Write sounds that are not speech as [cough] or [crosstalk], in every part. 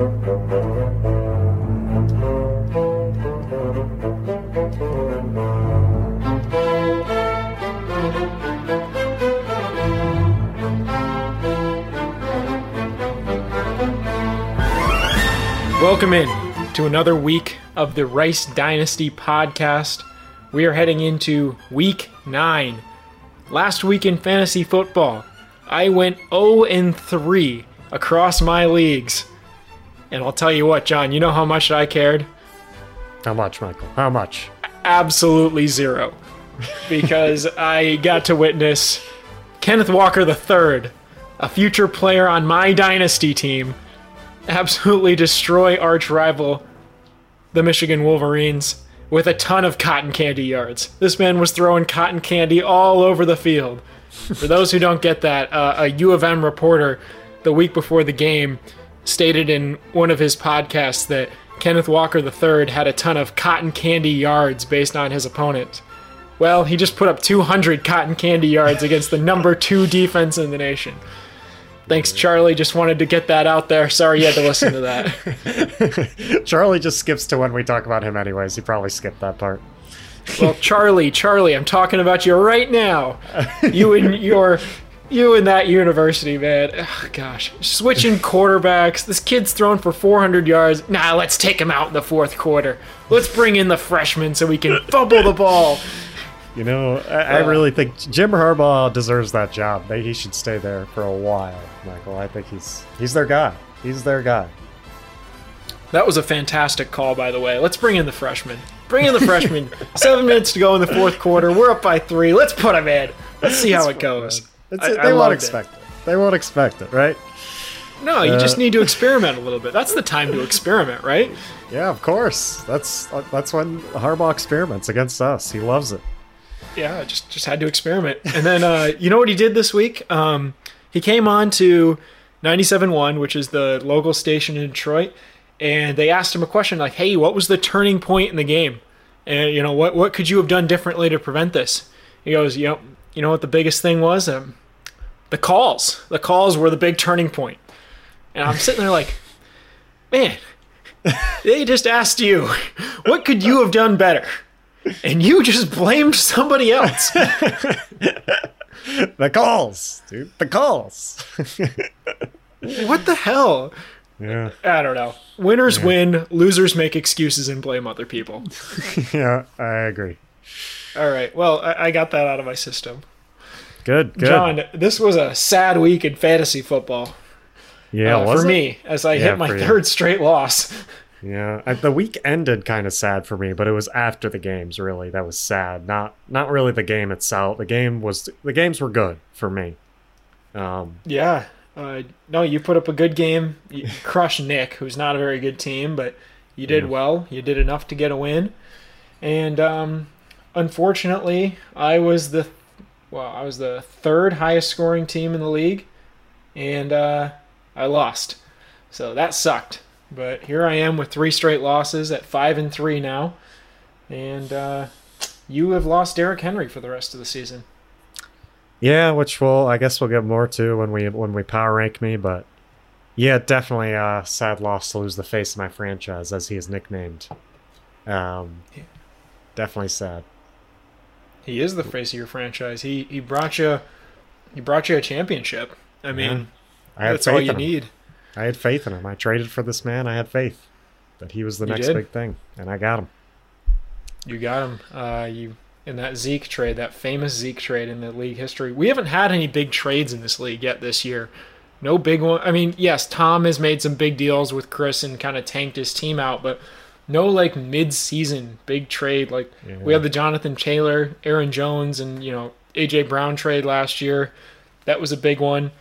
Welcome in to another week of the Rice Dynasty podcast. We are heading into week nine. Last week in fantasy football, I went 0 and 3 across my leagues. And I'll tell you what, John, you know how much I cared? How much, Michael? How much? Absolutely zero. Because [laughs] I got to witness Kenneth Walker III, a future player on my dynasty team, absolutely destroy arch rival the Michigan Wolverines with a ton of cotton candy yards. This man was throwing cotton candy all over the field. For those who don't get that, uh, a U of M reporter the week before the game stated in one of his podcasts that Kenneth Walker III had a ton of cotton candy yards based on his opponent. Well, he just put up 200 cotton candy yards against the number two defense in the nation. Thanks, Charlie. Just wanted to get that out there. Sorry you had to listen to that. [laughs] Charlie just skips to when we talk about him, anyways. He probably skipped that part. well, Charlie, Charlie, I'm talking about you right now. You and [laughs] your, you and that university, man. Ugh, gosh, switching quarterbacks. This kid's thrown for 400 yards. Nah, let's take him out in the fourth quarter. Let's bring in the freshman so we can [laughs] fumble the ball. You know, I, I really think Jim Harbaugh deserves that job. He should stay there for a while, Michael. I think he's he's their guy. He's their guy. That was a fantastic call, by the way. Let's bring in the freshman. Bring in the freshman. [laughs] Seven minutes to go in the fourth quarter. We're up by three. Let's put him in. Let's see how it goes. It's, I- they I won't loved it. expect it. They won't expect it, right? No, you Uh, just need to experiment a little bit. That's the time to experiment, right? [laughs] Yeah, of course. That's that's when Harbaugh experiments against us. He loves it. Yeah, just just had to experiment. And then uh, you know what he did this week? Um, he came on to 97.1, which is the local station in Detroit, and they asked him a question like, "Hey, what was the turning point in the game? And you know what what could you have done differently to prevent this?" He goes, "You know, you know what the biggest thing was? Um, the calls. The calls were the big turning point." And I'm sitting there like, "Man, they just asked you, what could you have done better?" And you just blamed somebody else. [laughs] The calls, dude. The calls. [laughs] what the hell? yeah, I don't know. Winners win, losers make excuses and blame other people. [laughs] yeah. I agree. All right. Well, I, I got that out of my system. Good, good. John, this was a sad week in fantasy football yeah, uh, was for it? me as I Yeah, hit my for you. third straight loss. Yeah, I, the week ended kind of sad for me, but it was after the games. Really, that was sad. Not not really the game itself. The game was the games were good for me. Um, Yeah. Uh, no, you put up a good game. You [laughs] crushed Nick, who's not a very good team, but you did Yeah. well. You did enough to get a win. And um, unfortunately, I was the well, I was the third highest scoring team in the league, and uh, I lost. So that sucked. But here I am with three straight losses at five and three now, and uh, you have lost Derrick Henry for the rest of the season. yeah, which we'll I guess we'll get more to when we when we power rank me, but yeah, definitely a sad loss to lose the face of my franchise as he is nicknamed. Um, Yeah. definitely sad. He is the face of your franchise. He he brought you he brought you a championship. I mean, I had that's faith all you in him. need. I had faith in him. I traded for this man. I had faith that he was the You next did. big thing, and I got him. You got him. Uh, you in that Zeke trade, that famous Zeke trade in the league history. We haven't had any big trades in this league yet this year. No big one. I mean, yes, Tom has made some big deals with Chris and kind of tanked his team out, but no like mid-season big trade. Like we had the Jonathan Taylor, Aaron Jones, and you know AJ Brown trade last year. That was a big one.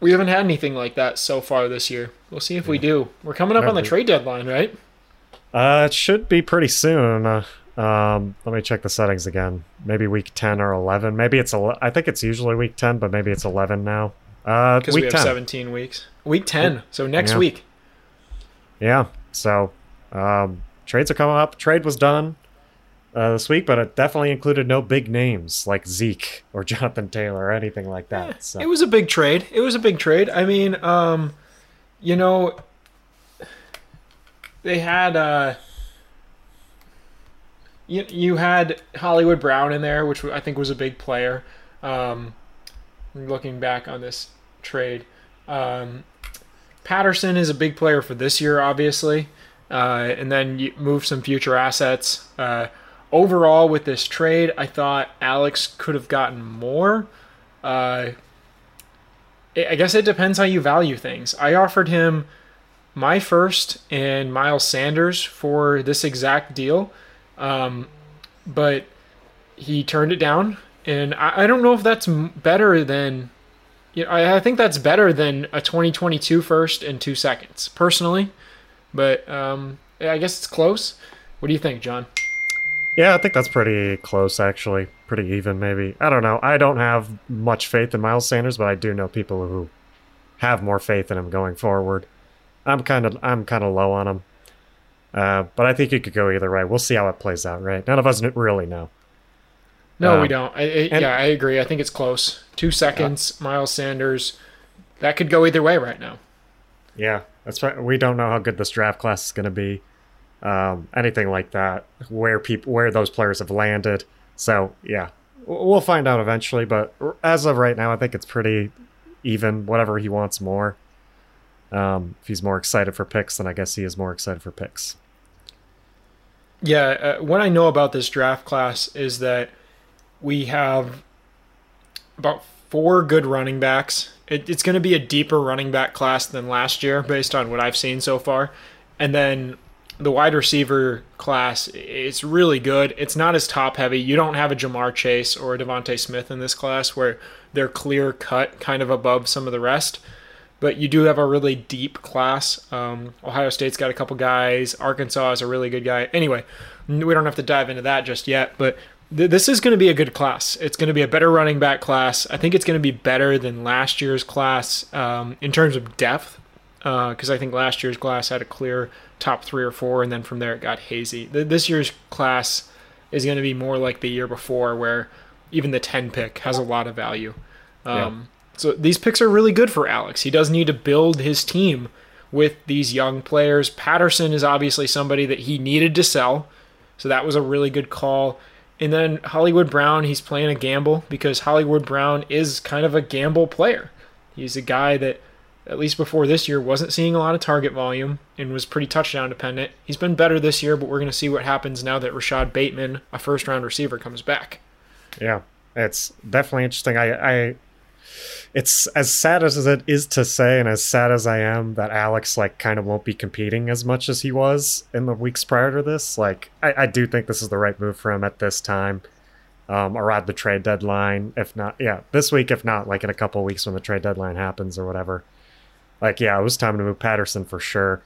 We haven't had anything like that so far this year. We'll see if we do. We're coming up on the trade deadline, right? Uh, it should be pretty soon. Uh, um, let me check the settings again. Maybe week ten or eleven. Maybe it's ele- I think it's usually week ten, but maybe it's eleven now. Uh, Because week we have 10. 17 weeks. Week 10. So next Yeah. week. Yeah. So, um, trades are coming up. Trade was done uh, this week, but it definitely included no big names like Zeke or [laughs] Jonathan Taylor or anything like that. So, It was a big trade. It was a big trade. I mean, um, you know, they had uh, you you had Hollywood Brown in there, which I think was a big player. Um, looking back on this trade, um, Patterson is a big player for this year, obviously, uh, and then you move some future assets. Uh, overall, with this trade, I thought Alex could have gotten more. Uh, I guess it depends how you value things. I offered him my first and Miles Sanders for this exact deal, um, but he turned it down, and I, I don't know if that's better than. You know, I, I think that's better than a 2022 first and two seconds, personally. But um, I guess it's close. What do you think, John? Yeah, I think that's pretty close, actually. Pretty even, maybe. I don't know. I don't have much faith in Miles Sanders, but I do know people who have more faith in him going forward. I'm kind of I'm kind of low on him, uh, but I think it could go either way. We'll see how it plays out. Right? None of us really know. No, um, we don't. I, I, and, yeah, I agree. I think it's close. Two seconds, uh, Miles Sanders. That could go either way right now. Yeah. We don't know how good this draft class is going to be. Um, anything like that, where people, where those players have landed. So yeah, we'll find out eventually. But as of right now, I think it's pretty even. Whatever he wants more. Um, if he's more excited for picks, then I guess he is more excited for picks. Yeah, uh, what I know about this draft class is that we have about four good running backs. It, it's going to be a deeper running back class than last year, based on what I've seen so far. And then the wide receiver class, it's really good. It's not as top heavy. You don't have a Ja'Marr Chase or a DeVonta Smith in this class where they're clear cut, kind of above some of the rest but you do have a really deep class. Um, Ohio State's got a couple guys. Arkansas is a really good guy. Anyway, we don't have to dive into that just yet, but th- this is going to be a good class. It's going to be a better running back class. I think it's going to be better than last year's class um, in terms of depth, because uh, I think last year's class had a clear top three or four, and then from there it got hazy. Th- this year's class is going to be more like the year before, where even the 10 pick has a lot of value. Um, yeah so these picks are really good for Alex. He does need to build his team with these young players. Patterson is obviously somebody that he needed to sell. So that was a really good call. And then Hollywood Brown, he's playing a gamble because Hollywood Brown is kind of a gamble player. He's a guy that, at least before this year, wasn't seeing a lot of target volume and was pretty touchdown dependent. He's been better this year, but we're going to see what happens now that Rashad Bateman, a first round receiver, comes back. Yeah, it's definitely interesting. I, I it's as sad as it is to say and as sad as i am that alex like kind of won't be competing as much as he was in the weeks prior to this. Like i, I do think this is the right move for him at this time um, around the trade deadline if not yeah this week if not like in a couple weeks when the trade deadline happens or whatever. Like yeah it was time to move patterson for sure.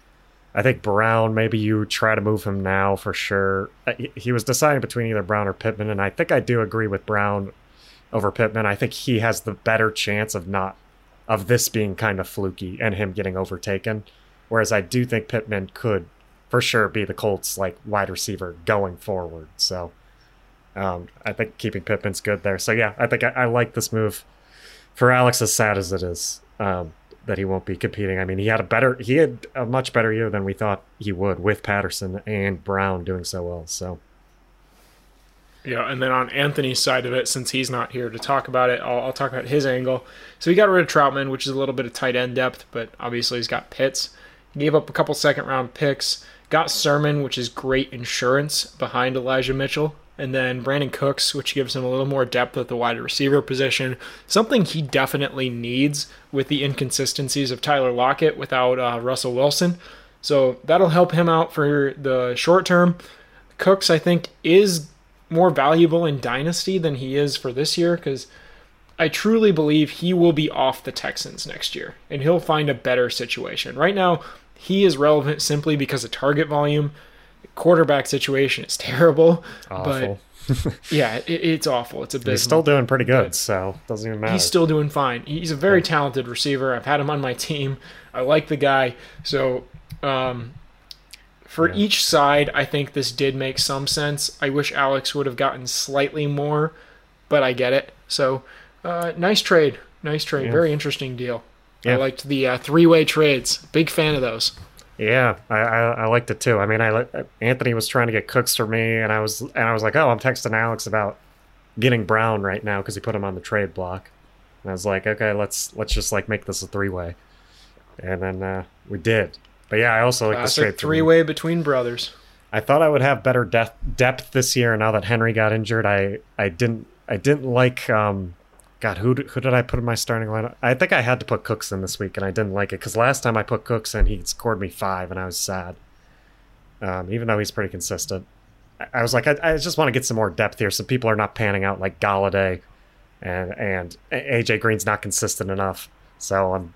I think Brown, maybe you try to move him now for sure. He was deciding between either Brown or Pittman, and I think I do agree with Brown over Pittman. I think he has the better chance of not of this being kind of fluky and him getting overtaken. Whereas I do think Pittman could for sure be the Colts like wide receiver going forward. So um, I think keeping Pittman's good there. So yeah, I think I, I like this move for Alex. As sad as it is um, that he won't be competing. I mean, he had a better, he had a much better year than we thought he would with Patterson and Brown doing so well. So yeah, and then on Anthony's side of it, since he's not here to talk about it, I'll, I'll, talk about his angle. So he got rid of Trautman, which is a little bit of tight end depth, but obviously he's got Pitts. Gave up a couple second round picks. Got Sermon, which is great insurance behind Elijah Mitchell. And then Brandin Cooks, which gives him a little more depth at the wide receiver position. Something he definitely needs with the inconsistencies of Tyler Lockett without uh, Russell Wilson. So that'll help him out for the short term. Cooks, I think, is more valuable in Dynasty than he is for this year because I truly believe he will be off the Texans next year and he'll find a better situation. Right now, he is relevant simply because of target volume. Quarterback situation is [laughs] terrible. Awful. But [laughs] yeah, it, it's awful. It's a He's still doing pretty good, so doesn't even matter. He's still doing fine. He's a very talented receiver. I've had him on my team. I like the guy. So um, for yeah. each side, I think this did make some sense. I wish Alex would have gotten slightly more, but I get it. So, uh, nice trade. Nice trade. Yeah. Very interesting deal. Yeah. I liked the uh, three way trades. Big fan of those. Yeah, I, I, I liked it too. I mean, I Anthony was trying to get cooks for me, and I was and I was like, oh, I'm texting Alex about getting Brown right now because he put him on the trade block. And I was like, okay, let's let's just like make this a three way, and then uh, we did. But yeah, I also like the straight three way between brothers. I thought I would have better depth depth this year. Now that Henry got injured, I I didn't I didn't like. Um, God, who who did I put in my starting lineup? I think I had to put Cooks in this week, and I didn't like it because last time I put Cooks in, he scored me five, and I was sad. Um, even though he's pretty consistent, I, I was like, I, I just want to get some more depth here. Some people are not panning out like Golladay, and and AJ Green's not consistent enough. So I'm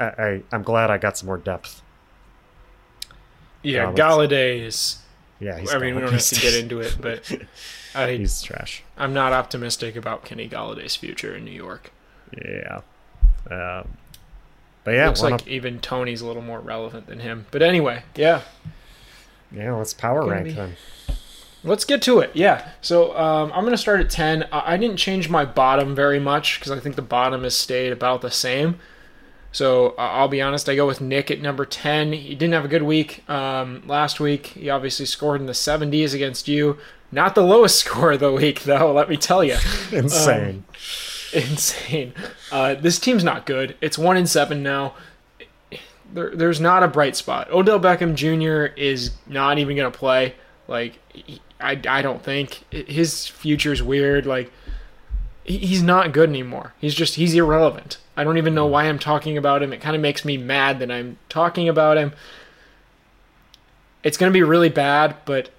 I, I I'm glad I got some more depth. Yeah, Golladay is. Yeah, he's I mean, we don't have to get into it, but [laughs] I, he's trash. I'm not optimistic about Kenny Golladay's future in New York. Yeah. Um, but yeah, Looks like even Toney's a little more relevant than him. But anyway, yeah, yeah, let's power rank be- then. Let's get to it. Yeah. So um, I'm going to start at 10. I, I didn't change my bottom very much because I think the bottom has stayed about the same. So uh, I'll be honest, I go with Nick at number 10. He didn't have a good week um, last week. He obviously scored in the 70s against you. Not the lowest [laughs] score of the week, though, let me tell you. [laughs] Insane. [laughs] Insane. Uh, this team's not good. It's 1 in 7 now. There, there's not a bright spot. Odell Beckham Jr. is not even going to play. Like, he- I, I don't think. His future's weird. Like, he's not good anymore. He's just, he's irrelevant. I don't even know why I'm talking about him. It kind of makes me mad that I'm talking about him. It's going to be really bad, but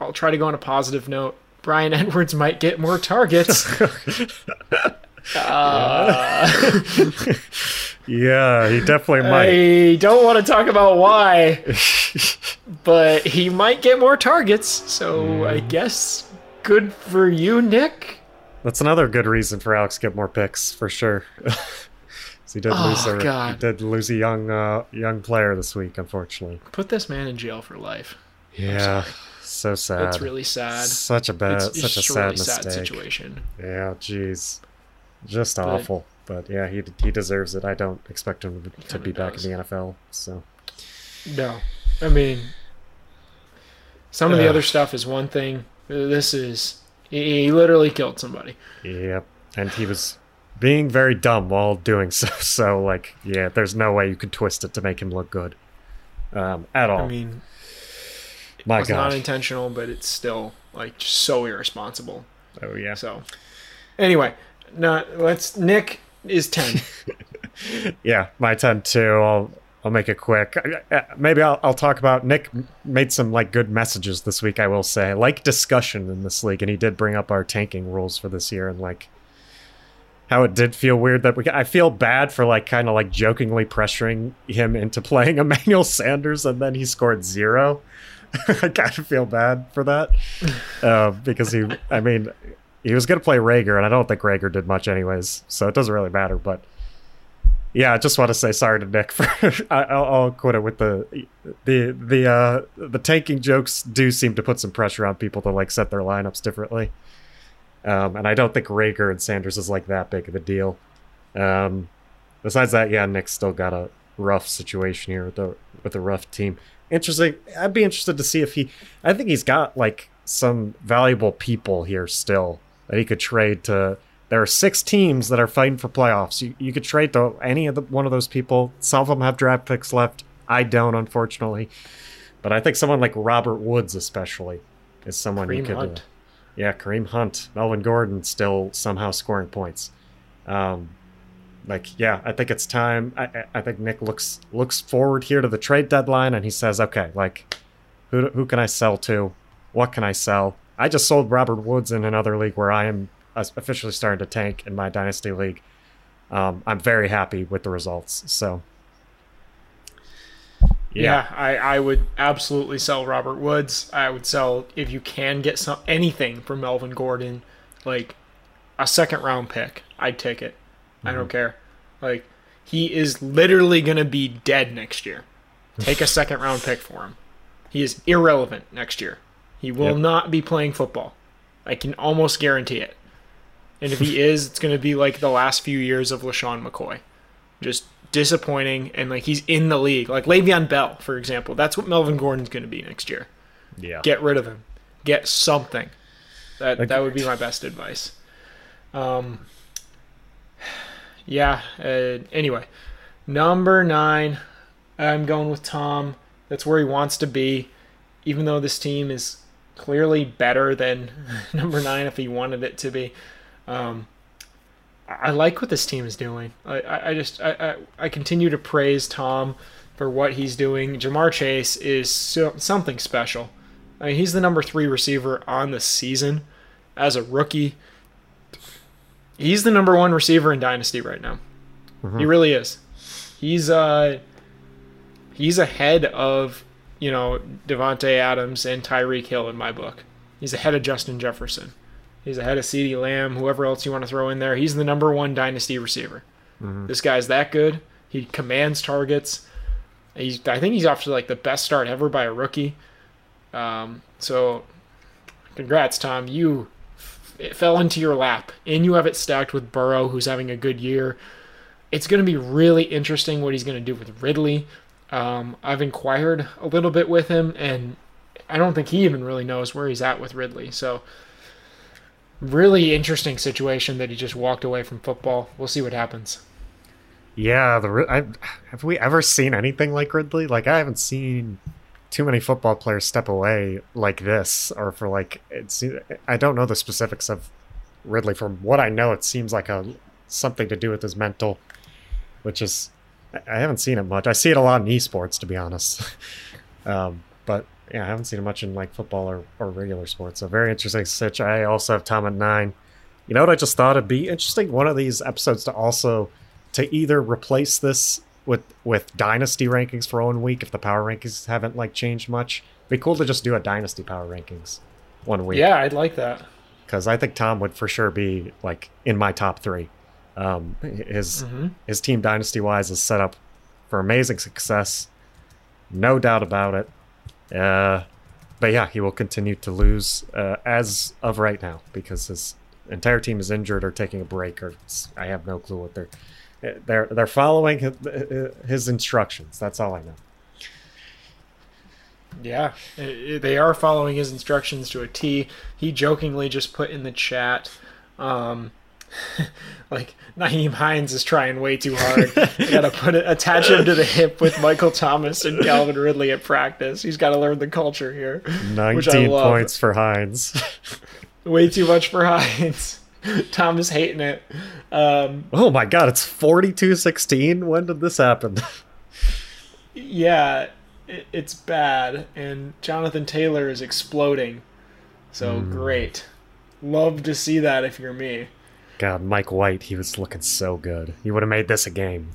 I'll try to go on a positive note. Bryan [laughs] Edwards might get more targets. [laughs] Uh, yeah, he definitely might. I don't want to talk about why, but he might get more targets. So I guess good for you, Nick. That's another good reason for Alex to get more picks for sure. [laughs] he did Oh, lose a God. he did lose a young uh, young player this week, unfortunately. Put this man in jail for life. Yeah, so sad. That's really sad. such a bad, It's, it's such a a sad really mistake. sad situation. Yeah, jeez, just awful. But yeah, he he deserves it. I don't expect him to be back does. in the NFL. So No, I mean, some of the other stuff is one thing. This is he, he literally killed somebody. Yep. And he was being very dumb while doing [laughs] so. So, like, yeah, there's no way you could twist it to make him look good. Um, at all. I mean, it My was not God. intentional, but it's still like just so irresponsible. oh, yeah. So, anyway, no, let's. Nick is ten. [laughs] Yeah, my 10 too. I'll, I'll make it quick. Uh, Maybe I'll, I'll talk about Nick made some like good messages this week. I will say, like discussion in this league, and he did bring up our tanking rules for this year and like how it did feel weird that we. I feel bad for like kind of like jokingly pressuring him into [laughs] playing Emmanuel Sanders, and then he scored zero. [laughs] I kind of feel bad for that [laughs] uh, because he. I mean, he was going to play Reagor, and I don't think Reagor did much anyways, so it doesn't really matter. But yeah, I just want to say sorry to Nick for. [laughs] I, I'll, I'll quit it with the the the uh, the tanking jokes do seem to put some pressure on people to like set their lineups differently, um, and I don't think Reagor and Sanders is like that big of a deal. Um, besides that, yeah, Nick's still got a rough situation here with the with a rough team. Interesting. I'd be interested to see if he. I think he's got like some valuable people here still that he could trade to. There are six teams that are fighting for playoffs. You, you could trade to any of the, one of those people. Some of them have draft picks left. I don't, unfortunately. But I think someone like Robert Woods, especially, is someone you Kareem could. uh, yeah, Kareem Hunt, Melvin Gordon, still somehow scoring points. Um, like, yeah, I think it's time. I, I- think Nick looks looks forward here to the trade deadline, and he says, "Okay, like, who who can I sell to? What can I sell?" I just sold Robert Woods in another league where I am uh, officially starting to tank in my dynasty league. Um, I'm very happy with the results. So, Yeah, I, I would absolutely sell Robert Woods. I would sell if you can get some anything from Melvin Gordon, like a second round pick. I'd take it. I Mm-hmm. don't care. Like he is literally gonna be dead next year. Take a [laughs] second round pick for him. He is irrelevant next year. He will Yep. not be playing football. I can almost guarantee it. And if he [laughs] is, it's gonna be like the last few years of LeSean McCoy. Just disappointing and like he's in the league. Like Le'Veon Bell, for example. That's what Melvin Gordon's going to be next year. Yeah. Get rid of him. Get something. That that would be my best advice. Um. Yeah. Uh, anyway, number nine, I'm going with Tom. That's where he wants to be, even though this team is clearly better than [laughs] number nine if he wanted it to be. Um, I like what this team is doing. I, I, I just I, I, I continue to praise Tom for what he's doing. Ja'Marr Chase is so, something special. I mean, he's the number three receiver on the season as a rookie. He's the number one receiver in Dynasty right now. He really is. He's uh he's ahead of you know Davante Adams and Tyreek Hill in my book. He's ahead of Justin Jefferson. He's ahead of CeeDee Lamb, whoever else you want to throw in there. He's the number one dynasty receiver. This guy's that good. He commands targets. He's, I think he's off to like the best start ever by a rookie. Um, so, congrats, Tom. You f- it fell into your lap, and you have it stacked with Burrow, who's having a good year. It's going to be really interesting what he's going to do with Ridley. Um, I've inquired a little bit with him, and I don't think he even really knows where he's at with Ridley. So, really interesting situation that he just walked away from football. We'll see what happens. Yeah, the I, have we ever seen anything like Ridley? Like I haven't seen too many football players step away like this, or for like it's. I don't know the specifics of Ridley. From what I know, it seems like a something to do with his mental, which is I haven't seen it much. I see it a lot in esports, to be honest. [laughs] um, but yeah, I haven't seen it much in like football or, or regular sports. So very interesting stitch. I also have Tom at nine. You know what I just thought it'd be interesting one of these episodes to also to either replace this with with dynasty rankings for one week if the power rankings haven't like changed much. Be cool to just do a dynasty power rankings one week. Yeah, I'd like that. because I think Tom would for sure be like in my top three. Um, his Mhm. his team dynasty wise is set up for amazing success, no doubt about it. Uh, but yeah, he will continue to lose uh, as of right now because his entire team is injured or taking a break, or I have no clue what they're they're they're following his, instructions. That's all I know. Yeah, they are following his instructions to a T. He jokingly just put in the chat, um, [laughs] like Nyheim Hines is trying way too hard. Gotta put it, attach him to the hip with Michael Thomas and Calvin Ridley at practice. He's got to learn the culture here. Nineteen points for Hines. [laughs] Way too much for Hines. [laughs] Tom is hating it. Um, oh my god, it's 42-16? When did this happen? yeah, it, it's bad, and Jonathan Taylor is exploding. So Hmm. great. Love to see that if you're me. God, Mike White, he was looking so good. He would have made this a game.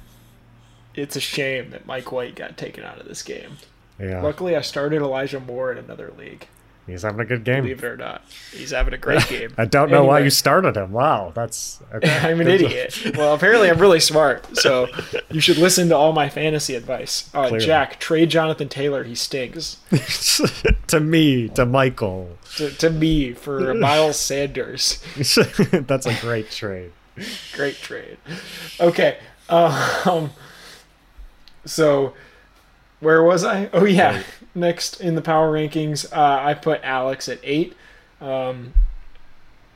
It's a shame that Mike White got taken out of this game. Yeah, Luckily, I started Elijah Moore in another league. He's having a good game. Believe it or not, he's having a great [laughs] game. I don't know why you started him. Wow, that's [laughs] okay. I'm an idiot. Well, apparently I'm really smart, so [laughs] you should listen to all my fantasy advice. Uh, Jack, trade Jonathan Taylor. He stinks. to me, to Michael. To, to me for Miles Sanders. that's a great trade. Great trade. Okay. Um. So, where was I? Oh yeah. Right. Next in the power rankings, uh, I put Alex at eight. Um,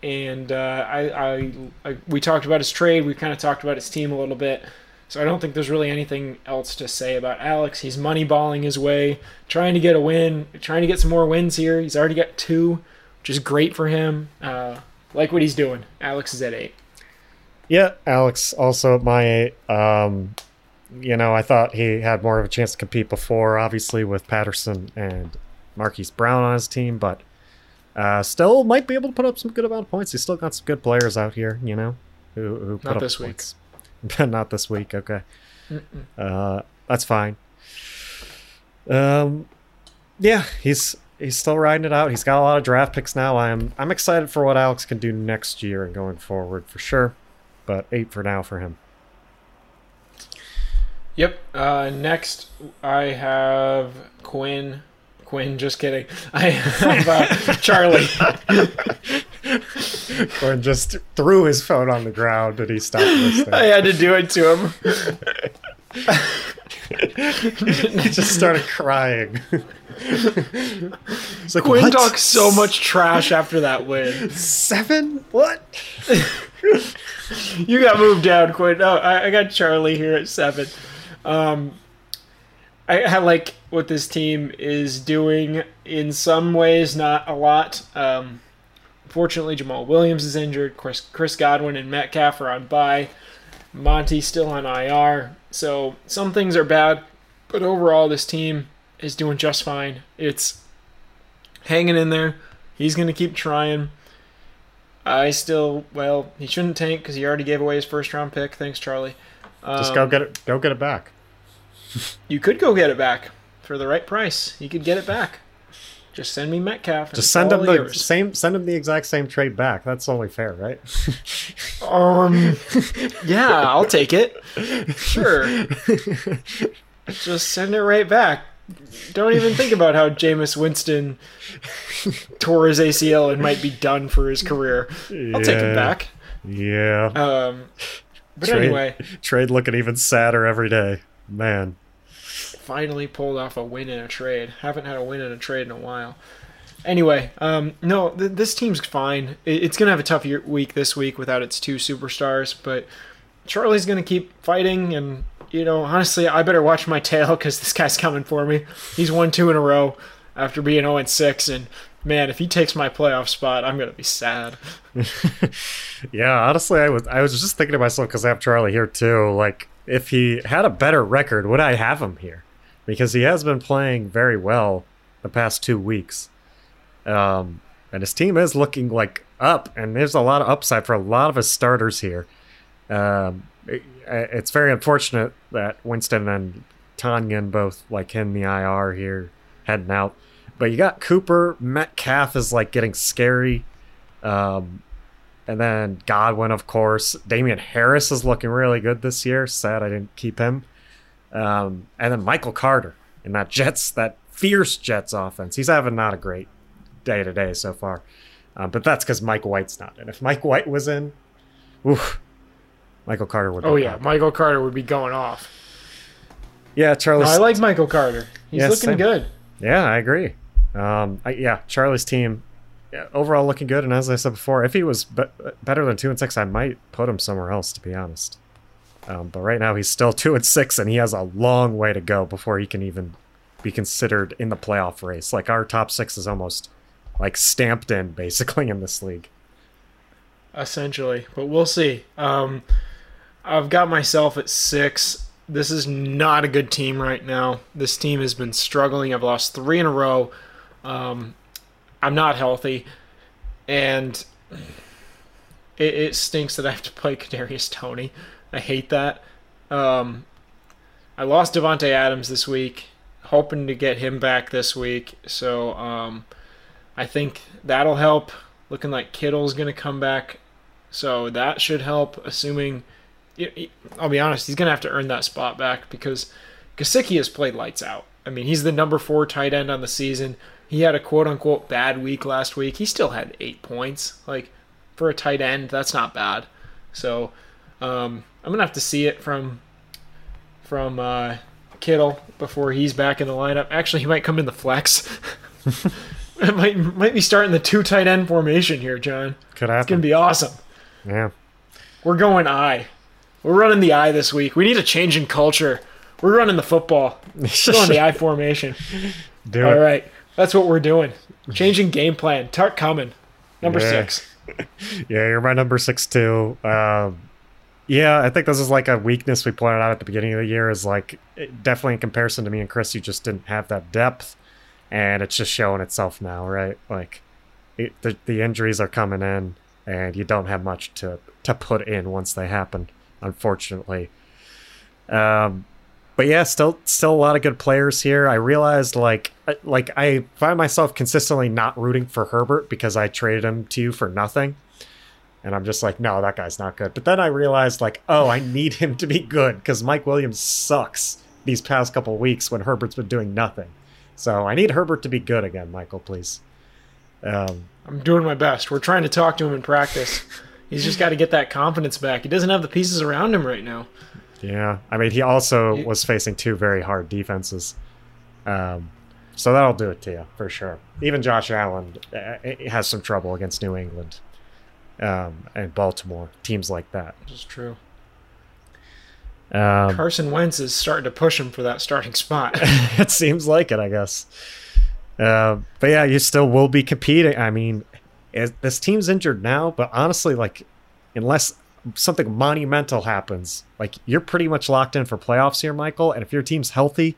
and uh, I, I, I, we talked about his trade. We kind of talked about his team a little bit. So I don't think there's really anything else to say about Alex. He's moneyballing his way, trying to get a win, trying to get some more wins here. He's already got two, which is great for him. Uh, like what he's doing. Alex is at eight. Yeah, Alex also at my eight. Um, you know, I thought he had more of a chance to compete before, obviously with Patterson and Marquise Brown on his team, but uh, still might be able to put up some good amount of points. He's still got some good players out here, you know, who who put Not up this week. [laughs] Not this week. Okay, uh, that's fine. Um, yeah, he's he's still riding it out. He's got a lot of draft picks now. I'm I'm excited for what Alex can do next year and going forward for sure. But eight for now for him. Yep. Uh, next, I have Quinn. Quinn, just kidding. [laughs] I have uh, Charlie. [laughs] Or just threw his phone on the ground and he stopped listening. I had to do it to him. [laughs] he just started crying. It's like, Quinn "What? talks so much trash after that win. Seven? What? You got moved down, Quinn. Oh, I, I got Charlie here at seven. Um, I, I like what this team is doing in some ways, not a lot. Um, fortunately, Jamaal Williams is injured. Chris, Chris Godwin and Metcalf are on bye. Monty still on IR. So some things are bad, but overall, this team is doing just fine. It's hanging in there. He's going to keep trying. I still, well, he shouldn't tank because he already gave away his first round pick. Thanks, Charlie. Just Um, go get it. Go get it back. You could go get it back for the right price. You could get it back. Just send me Metcalf. Just send him the yours. same. Send him the exact same trade back. That's only fair, right? Um, yeah, I'll take it. Sure. Just send it right back. Don't even think about how Jameis Winston tore his ACL and might be done for his career. I'll take Yeah. it back. Yeah. Um, but Trade- anyway, Trade looking even sadder every day. Man. Finally pulled off a win in a trade. Haven't had a win in a trade in a while. Anyway, um, no, th- this team's fine. It- it's gonna have a tough year- week this week without its two superstars, but Charlie's gonna keep fighting. And you know, honestly, I better watch my tail because this guy's coming for me. He's won two in a row after being 0 6, and man, if he takes my playoff spot, I'm gonna be sad. [laughs] Yeah, honestly, I was I was just thinking to myself because I have Charlie here too. Like, if he had a better record, would I have him here? Because he has been playing very well the past two weeks, um, and his team is looking like up, and there's a lot of upside for a lot of his starters here. Um, it- it's very unfortunate that Winston and Tanyan both like in the IR here heading out, but you got Cooper Metcalf is like getting scary. Um, and then Godwin, of course. Damien Harris is looking really good this year. Sad I didn't keep him. Um, and then Michael Carter in that Jets, that fierce Jets offense. He's having not a great day to day so far. Um, but that's because Mike White's not in. If Mike White was in, oof, Michael Carter would. Oh yeah, up. Michael Carter would be going off. yeah, Charlie's. No, I like Michael Carter. He's Yeah, looking same. good. Yeah, I agree. Um, I, yeah, Charlie's team yeah, overall looking good. And as I said before, if he was be- better than two and six, I might put him somewhere else. To be honest, um, but right now he's still [laughs] two and six, and he has a long way to go before he can even be considered in the playoff race. Like our top six is almost like stamped in [laughs] basically in this league. essentially. But we'll see. Um, I've got myself at six. This is not a good team right now. This team has been struggling. I've lost three in a row. Um, I'm not healthy, and it, it stinks that I have to play Kadarius Toney. I hate that. Um, I lost Davante Adams this week, hoping to get him back this week. So um, I think that'll help. Looking like Kittle's going to come back, so that should help. Assuming, I'll be honest, he's going to have to earn that spot back because Gesicki has played lights out. I mean, he's the number four tight end on the season. He had a quote unquote bad week last week. He still had eight points. Like for a tight end, that's not bad. So um, I'm gonna have to see it from from uh, Kittle before he's back in the lineup. Actually, he might come in the flex. [laughs] it might might be starting the two tight end formation here, John. Could happen. It's gonna be awesome. yeah. We're going I. We're running the I this week. We need a change in culture. We're running the football. We're going the I [laughs] formation. Do All it. right, that's what we're doing. [laughs] Changing game plan. Tart coming. Number Yeah. six. Yeah, you're my number six too. Um, yeah, I think this is like a weakness we pointed out at the beginning of the year. Is like definitely in comparison to me and Chris, you just didn't have that depth, and it's just showing itself now, right? Like it, the the injuries are coming in, and you don't have much to to put in once they happen. Unfortunately, um, but yeah, still still a lot of good players here. I realized like like I find myself consistently not rooting for Herbert because I traded him to you for nothing. And I'm just like, no, that guy's not good. But then I realized like, oh, I need him to be good because Mike Williams sucks these past couple weeks when Herbert's been doing nothing. So I need Herbert to be good again, Michael, please. Um, I'm doing my best. We're trying to talk to him in practice. He's just got to get that confidence back. He doesn't have the pieces around him right now. Yeah, I mean, he also was facing two very hard defenses, um, so that'll do it to you for sure. Even Josh Allen uh, has some trouble against New England um, and Baltimore teams like that. Is true. Um, Carson Wentz is starting to push him for that starting spot. [laughs] it seems like it, I guess. Uh, but yeah, you still will be competing. I mean, this team's injured now, but honestly, like, unless something monumental happens, like, you're pretty much locked in for playoffs here, Michael. And if your team's healthy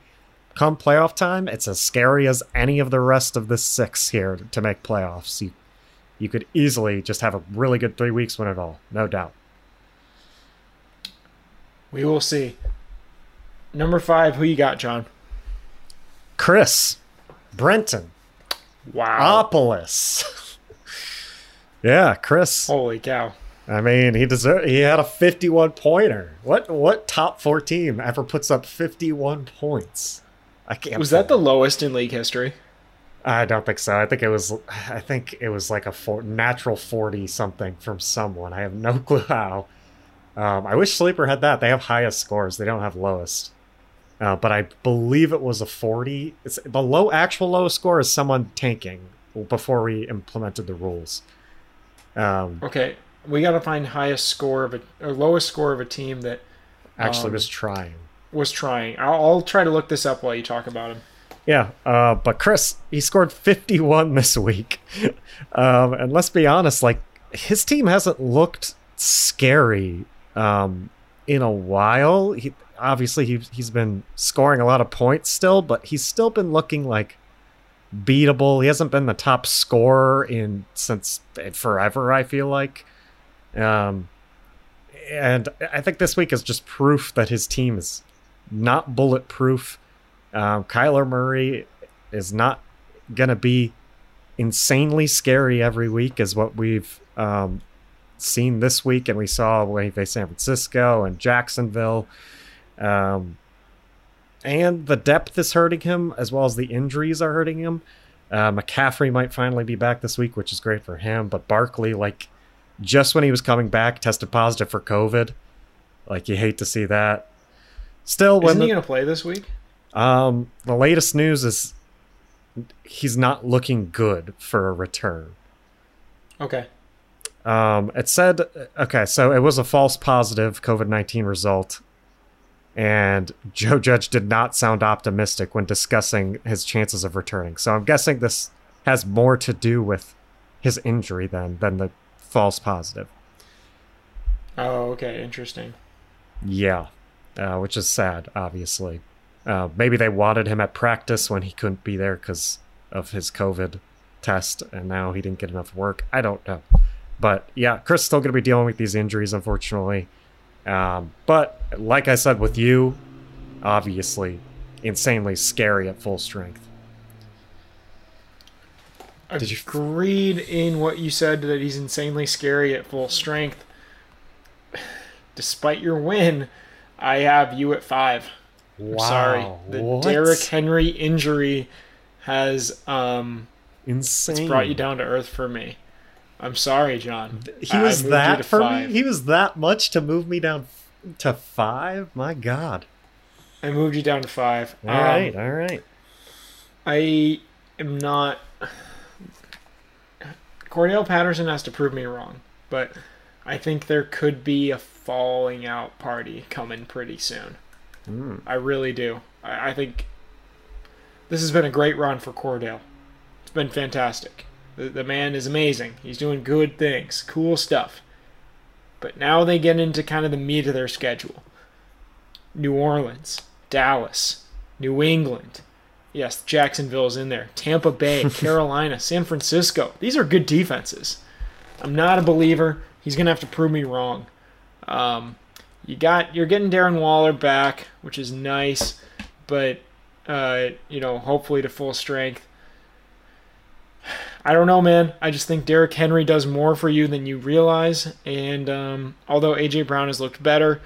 come playoff time, it's as scary as any of the rest of the six here to make playoffs. You, you could easily just have a really good three weeks win it all, no doubt. we will see. Number five, who you got, John? Chris, Brenton, Wow. Opolis. [laughs] yeah, Chris. Holy cow. I mean, he deserved. He had a 51 pointer. What what top four team ever puts up 51 points? I can't. Was that the lowest in league history? I don't think so. I think it was. I think it was like a four, natural 40 something from someone. I have no [laughs] clue how. Um, I wish Sleeper had that. They have highest scores. They don't have lowest. Uh, but I believe it was a 40. It's the low actual lowest score is someone tanking before we implemented the rules. Um, Okay, we got to find highest score of a or lowest score of a team that actually Um, was trying. was trying. I'll, I'll try to look this up while you talk about him. Yeah, uh, but Chris, he scored 51 this week. [laughs] um, and let's be honest, like, his team hasn't looked scary um, in a while. He, obviously, he, he's been scoring a lot of points still, but he's still been looking like beatable. He hasn't been the top scorer in since forever, I feel like. Um, and I think this week is just proof that his team is not bulletproof. Um, Kyler Murray is not going to be insanely scary every week, is what we've um, seen this week, and we saw when he faced San Francisco and Jacksonville. Um, and the depth is hurting him, as well as the injuries are hurting him. Uh, McCaffrey might finally be back this week, which is great for him. But Barkley, like, just when he was coming back, tested positive for COVID. Like, you hate to see that. Still, when Isn't the, he going to play this week? Um, the latest news is he's not looking good for a return. Okay. Um, it said, okay, so it was a false positive COVID 19 result. And Joe Judge did not sound optimistic when discussing his chances of returning. So I'm guessing this has more to do with his injury than than the false positive. Oh, okay. Interesting. Yeah, uh, which is sad, obviously. Uh, maybe they wanted him at practice when he couldn't be there because of his COVID test, and now he didn't get enough work. I don't know. But yeah, Chris is still going to be dealing with these injuries, unfortunately. Um, but like I said with you, obviously, insanely scary at full strength. Did you- Agreed in what you said that he's insanely scary at full strength. [sighs] Despite your win, I have you at five. I'm sorry. The what? Derrick Henry injury has um insane. it's brought you down to earth for me. I'm sorry, John. He was moved you to that for five. me. He was that much to move me down to five. My God. I moved you down to five. All Um, right, all right. I am not. Cordell Patterson has to prove me wrong, but I think there could be a falling out party coming pretty soon. Hmm. I really do. I, I think this has been a great run for Cordell. It's been fantastic. The, the man is amazing. He's doing good things, cool stuff. But now they get into kind of the meat of their schedule New Orleans, Dallas, New England. Yes, Jacksonville's in there. Tampa Bay, [laughs] Carolina, San Francisco. These are good defenses. I'm not a believer. He's gonna have to prove me wrong. Um, you got you're getting Darren Waller back, which is nice, but uh, you know, hopefully to full strength. I don't know, man. I just think Derrick Henry does more for you than you realize. And um, although AJ Brown has looked better,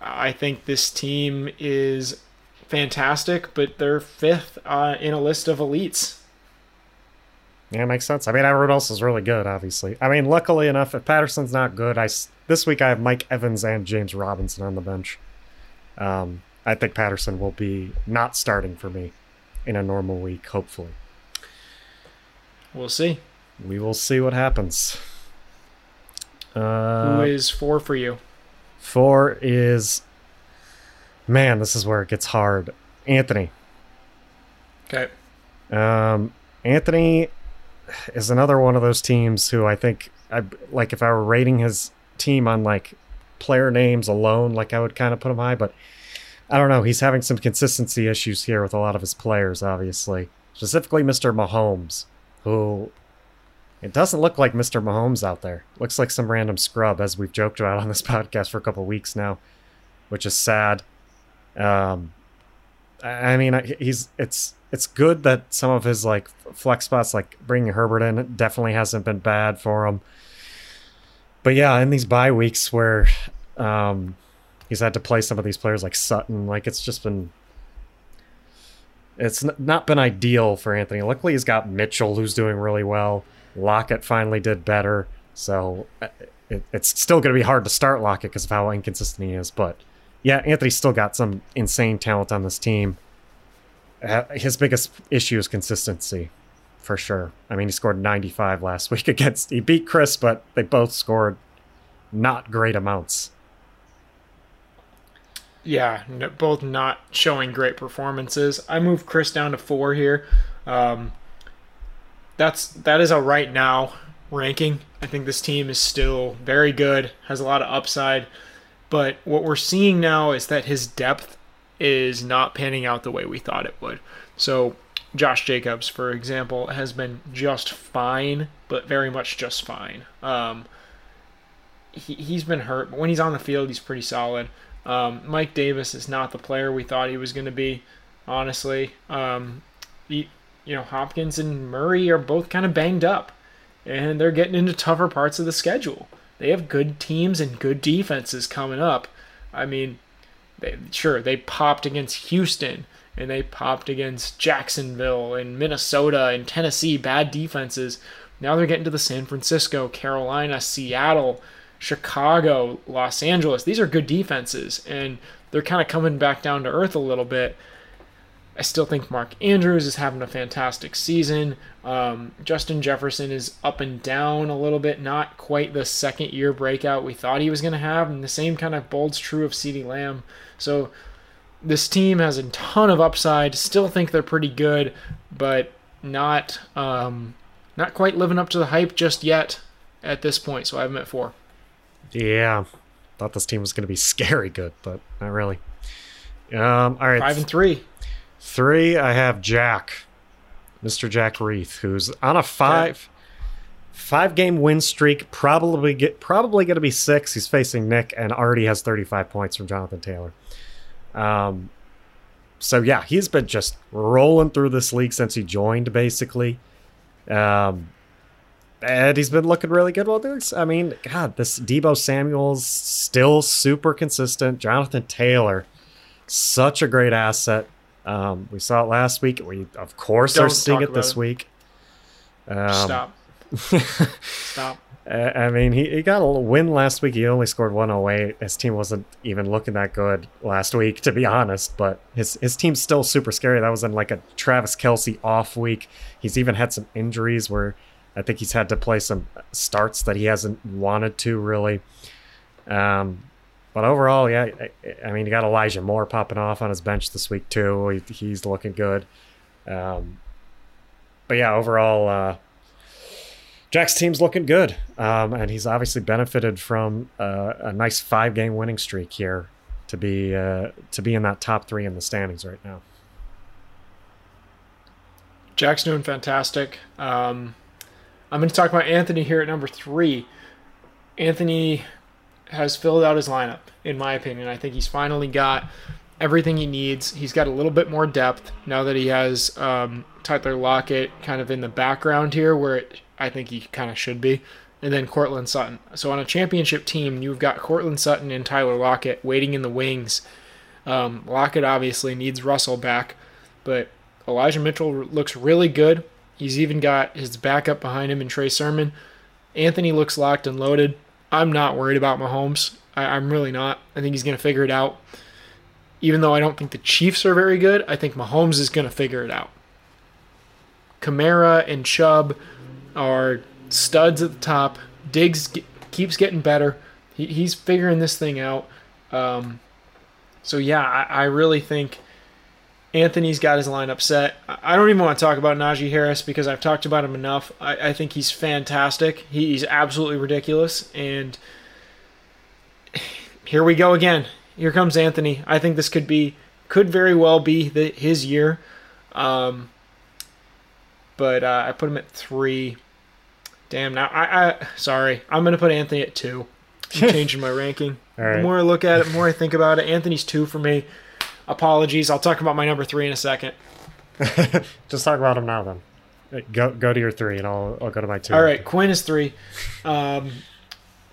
I think this team is fantastic, but they're fifth uh, in a list of elites. Yeah, makes sense. I mean, everyone else is really good, obviously. I mean, luckily enough, if Patterson's not good, I this week I have Mike Evans and James Robinson on the bench. Um, I think Patterson will be not starting for me in a normal week, hopefully. We'll see. We will see what happens. Uh, Who is four for you? Four is. Man, this is where it gets hard. Anthony. Okay. Um, Anthony is another one of those teams who I think, I like, if I were rating his team on like player names alone, like I would kind of put him high, but I don't know. He's having some consistency issues here with a lot of his players, obviously. Specifically, Mr. Mahomes, who it doesn't look like Mr. Mahomes out there. Looks like some random scrub, as we've joked about on this [laughs] podcast for a couple weeks now, which is sad. Um, I mean, he's it's it's good that some of his like flex spots, like bringing Herbert in, definitely hasn't been bad for him. But yeah, in these bye weeks where um, he's had to play some of these players like Sutton, like it's just been it's not been ideal for Anthony. Luckily, he's got Mitchell, who's doing really well. Lockett finally did better, so uh, it, it's still going to be hard to start Lockett because of how inconsistent he is. But yeah, Anthony's still got some insane talent on this team. Uh, his biggest issue is consistency, for sure. I mean, he scored 95 last week [laughs] against. He beat Chris, but they both scored not great amounts. Yeah, no, both not showing great performances. I moved Chris down to four here. Um, that's that is a right now ranking. I think this team is still very good, has a lot of upside, but what we're seeing now is that his depth is not panning out the way we thought it would. So, Josh Jacobs, for example, has been just fine, but very much just fine. Um, he, he's been hurt, but when he's on the field, he's pretty solid. Um, Mike Davis is not the player we thought he was going to be, honestly. Um, he, you know, Hopkins and Murray are both kind of banged up, and they're getting into tougher parts of the schedule. They have good teams and good defenses coming up. I mean, they, sure, they popped against Houston and they popped against Jacksonville and Minnesota and Tennessee, bad defenses. Now they're getting to the San Francisco, Carolina, Seattle, Chicago, Los Angeles. These are good defenses, and they're kind of coming back down to earth a little bit. I still think Mark Andrews is having a fantastic season. Um, Justin Jefferson is up and down a little bit, not quite the second year breakout we thought he was going to have. And the same kind of bolds true of CeeDee Lamb. So this team has a ton of upside. Still think they're pretty good, but not um, not quite living up to the hype just yet at this point. So I have them at four. Yeah, thought this team was going to be [laughs] scary good, but not really. Um, all right, five and three. Three, I have Jack, Mr. Jack Reeth, who's on a five five game win streak. Probably get probably going to be six. He's facing Nick and already has 35 points from Jonathan Taylor. Um, so yeah, he's been just rolling through this league since he joined, basically. Um, and he's been looking really good. Well, there's, I mean, God, this Deebo Samuel's still super consistent. Jonathan Taylor, such a great asset. Um, we saw it last week. We of course Don't are seeing it this it. week. Um, Stop. [laughs] Stop. I mean, he, he got a win last week. He only scored 108. His team wasn't even looking that good last week, to be honest. But his his team's still super scary. That was in like a Travis Kelce off week. He's even had some injuries where I think he's had to play some starts that he hasn't wanted to really. Um, but overall, yeah, I, I, mean, you got Elijah Moore popping off on his bench this week too. He, he's looking good. Um, but yeah, overall, uh, Jack's team's looking good, um, and he's obviously benefited from uh, a nice five-game winning streak here to be uh, to be in that top three in the standings right now. Jack's doing fantastic. Um, I'm going to talk about Anthony here at number three. Anthony has filled out his lineup, in my opinion. I think he's finally got everything he needs. He's got a little bit more depth now that he has um, Tyler Lockett kind of in the background here, where it, I think he kind of should be, and then Courtland Sutton. So on a championship team, you've got Courtland Sutton and Tyler Lockett waiting in the wings. Um, Lockett obviously needs Russell back, but Elijah Mitchell looks really good. He's even got his backup behind him in Trey Sermon. Anthony looks locked and loaded. I'm not worried about Mahomes. I, I'm really not. I think he's going to figure it out. even though I don't think the Chiefs are very good, I think Mahomes is going to figure it out. Kamara and Chubb are studs at the top. Diggs keeps getting better. He, he's figuring this thing out. Um, so yeah, I, I really think Anthony's got his lineup set. I don't even want to talk about Najee Harris because I've talked about him enough. I, I think he's fantastic. He, he's absolutely ridiculous. And here we go again. Here comes Anthony. I think this could be, could very well be the, his year. Um, but uh, I put him at three. Damn. Now I, I sorry. I'm gonna put Anthony at two. I'm [laughs] changing my ranking. Right. The more I look at it, the more I think about it. Anthony's two for me. Apologies. I'll talk about my number three in a second. [laughs] Just talk about them now then. Go go to your three, and I'll I'll go to my two. All right, Quinn is three. Um,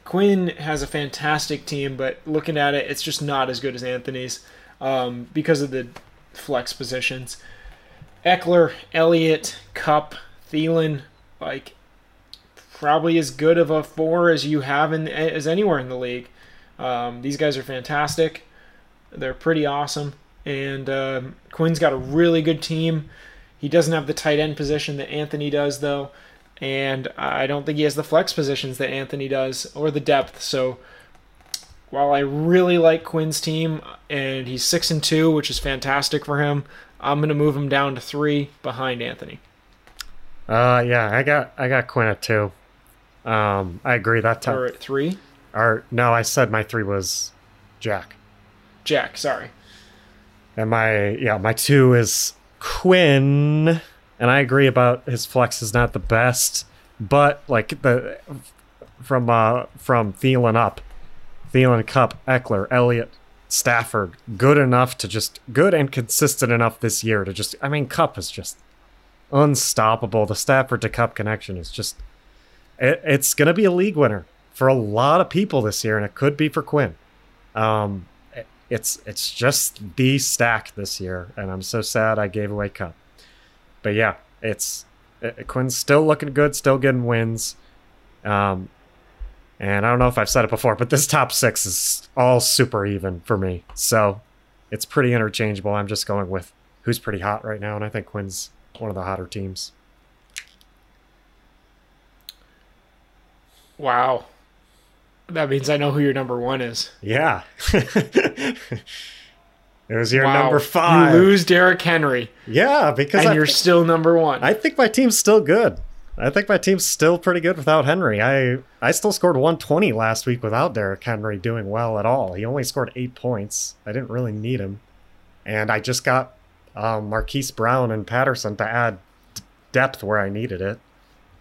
Quinn has a fantastic team, but looking at it, it's just not as good as Anthony's um, because of the flex positions. Ekeler, Elliott, Kupp, Thielen, like probably as good of a four as you have in as anywhere in the league. Um, these guys are fantastic. They're pretty awesome, and um, Quinn's got a really good team. He doesn't have the tight end position that Anthony does, though, and I don't think he has the flex positions that Anthony does or the depth. So while I really like Quinn's team, and he's six and two, which is fantastic for him, I'm gonna move him down to three behind Anthony. Uh, yeah, I got I got Quinn at two. Um, I agree that time. Or at three, Or no, I said my three was Jack, Jack. Sorry. And my yeah my two is Quinn, and I agree about his flex is not the best, but like the from uh from Thielen up, Thielen Kupp Ekeler Elliott Stafford good enough to just good and consistent enough this year to just I mean Kupp is just unstoppable. The Stafford to Kupp connection is just it, it's to be a league winner for a lot of people this year, and it could be for Quinn. Um, it's it's just the stack this year, and I'm so sad I gave away Kupp. But yeah, it's it, Quinn's still looking good, still getting wins. Um, and I don't know if I've said it before, but this top six is all super even for me. So it's pretty interchangeable. I'm just going with who's pretty hot right now, and I think Quinn's one of the hotter teams. Wow. That means I know who your number one is. Yeah. [laughs] it was your wow. number five. You lose Derrick Henry, Yeah, because and I you're think, still number one. I think my team's still good. I think my team's still pretty good without Henry. I I still scored 120 last week without Derrick Henry doing well at all. He only scored eight points. I didn't really need him, and I just got um, Marquise Brown and Patterson to add d- depth where I needed it.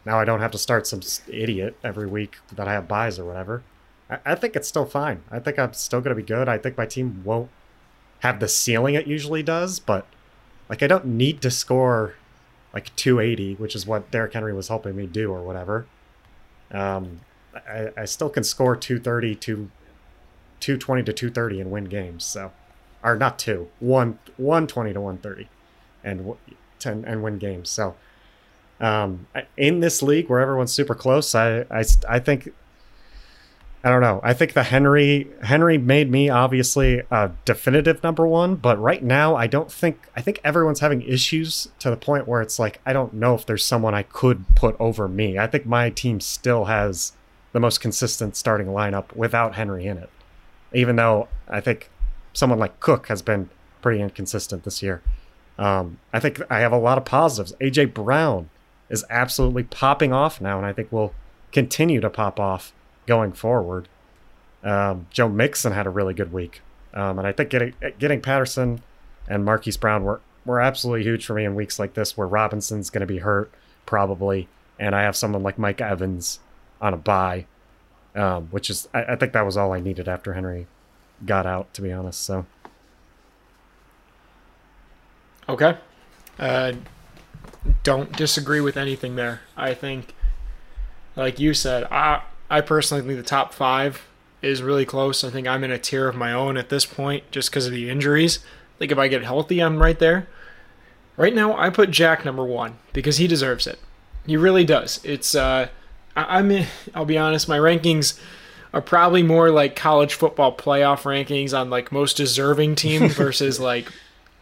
Now I don't have to start some idiot every week that I have buys or whatever. I, I think it's still fine. I think I'm still going to be good. I think my team won't have the ceiling it usually does, but like I don't need to score like 280, which is what Derrick Henry was helping me do or whatever. Um, I, I still can score 230 to 220 to 230 and win games. So, or not two, one 120 to 130, and 10 and win games. So, um, in this league where everyone's super close, I I, I think I don't know. I think the Henry Henry made me obviously a definitive number one, but right now I don't think I think everyone's having issues to the point where it's like I don't know if there's someone I could put over me. I think my team still has the most consistent starting lineup without Henry in it. Even though I think someone like Cook has been pretty inconsistent this year. Um, I think I have a lot of positives. AJ Brown is absolutely popping off now, and I think will continue to pop off going forward. Um, Joe Mixon had a really good week, um, and I think getting getting Patterson and Marquise Brown were were absolutely huge for me in weeks like this, where Robinson's going to be hurt probably, and I have someone like Mike Evans on a buy, um, which is I, I think that was all I needed after Henry got out, to be honest. So Okay. Uh, don't disagree with anything there. I think, like you said, I I personally think the top five is really close. I think I'm in a tier of my own at this point just because of the injuries. I think if I get healthy, I'm right there. Right now, I put Jack number one because he deserves it. He really does. It's uh, I, I'm in, [laughs] I'll be honest, my rankings are probably more like college football playoff rankings on like most deserving team [laughs] versus like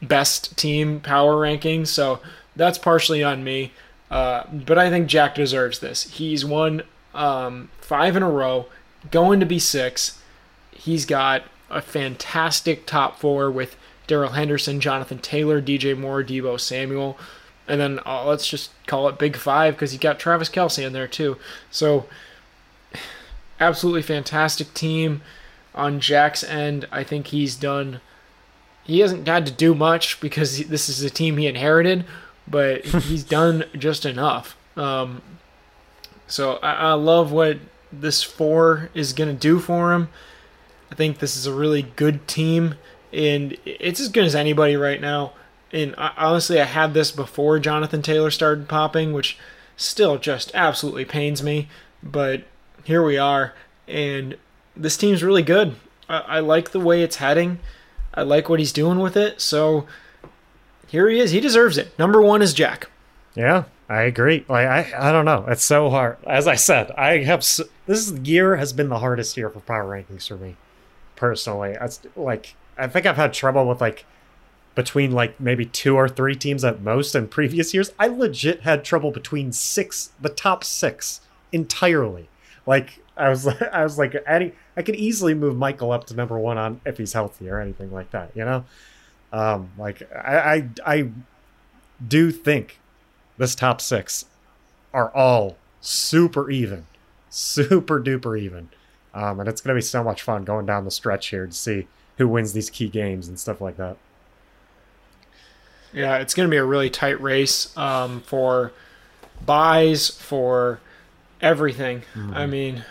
best team power rankings. So that's partially on me. Uh, but I think Jack deserves this. He's won um, five in a row, going to be six. He's got a fantastic top four with Darrell Henderson, Jonathan Taylor, DJ Moore, Deebo Samuel, and then uh, let's just call it Big Five because you got Travis Kelce in there too. So, absolutely fantastic team on Jack's end. I think he's done. He hasn't had to do much because this is a team he inherited, but [laughs] he's done just enough. Um, so I, I love what this four is going to do for him. I think this is a really good team, and it's as good as anybody right now. And I, honestly, I had this before Jonathan Taylor started popping, which still just absolutely pains me. But here we are, and this team's really good. I, I like the way it's heading. I like what he's doing with it. So here he is. He deserves it. Number one is Jack. Yeah, I agree. Like I, I don't know. It's so hard. As I said, I have so, this year has been the hardest year for power rankings for me, personally. It's like I think I've had trouble with like between like maybe two or three teams at most in previous years. I legit had trouble between six, the top six entirely. Like I was, [laughs] I was like, any, I could easily move Michael up to number one on if he's healthy or anything like that. You know, um, like I, I, I do think this top six are all super even, super duper even. Um, and it's going to be so much fun going down the stretch here to see who wins these key games and stuff like that. Yeah, it's going to be a really tight race um, for buys, for everything. Mm-hmm. I mean,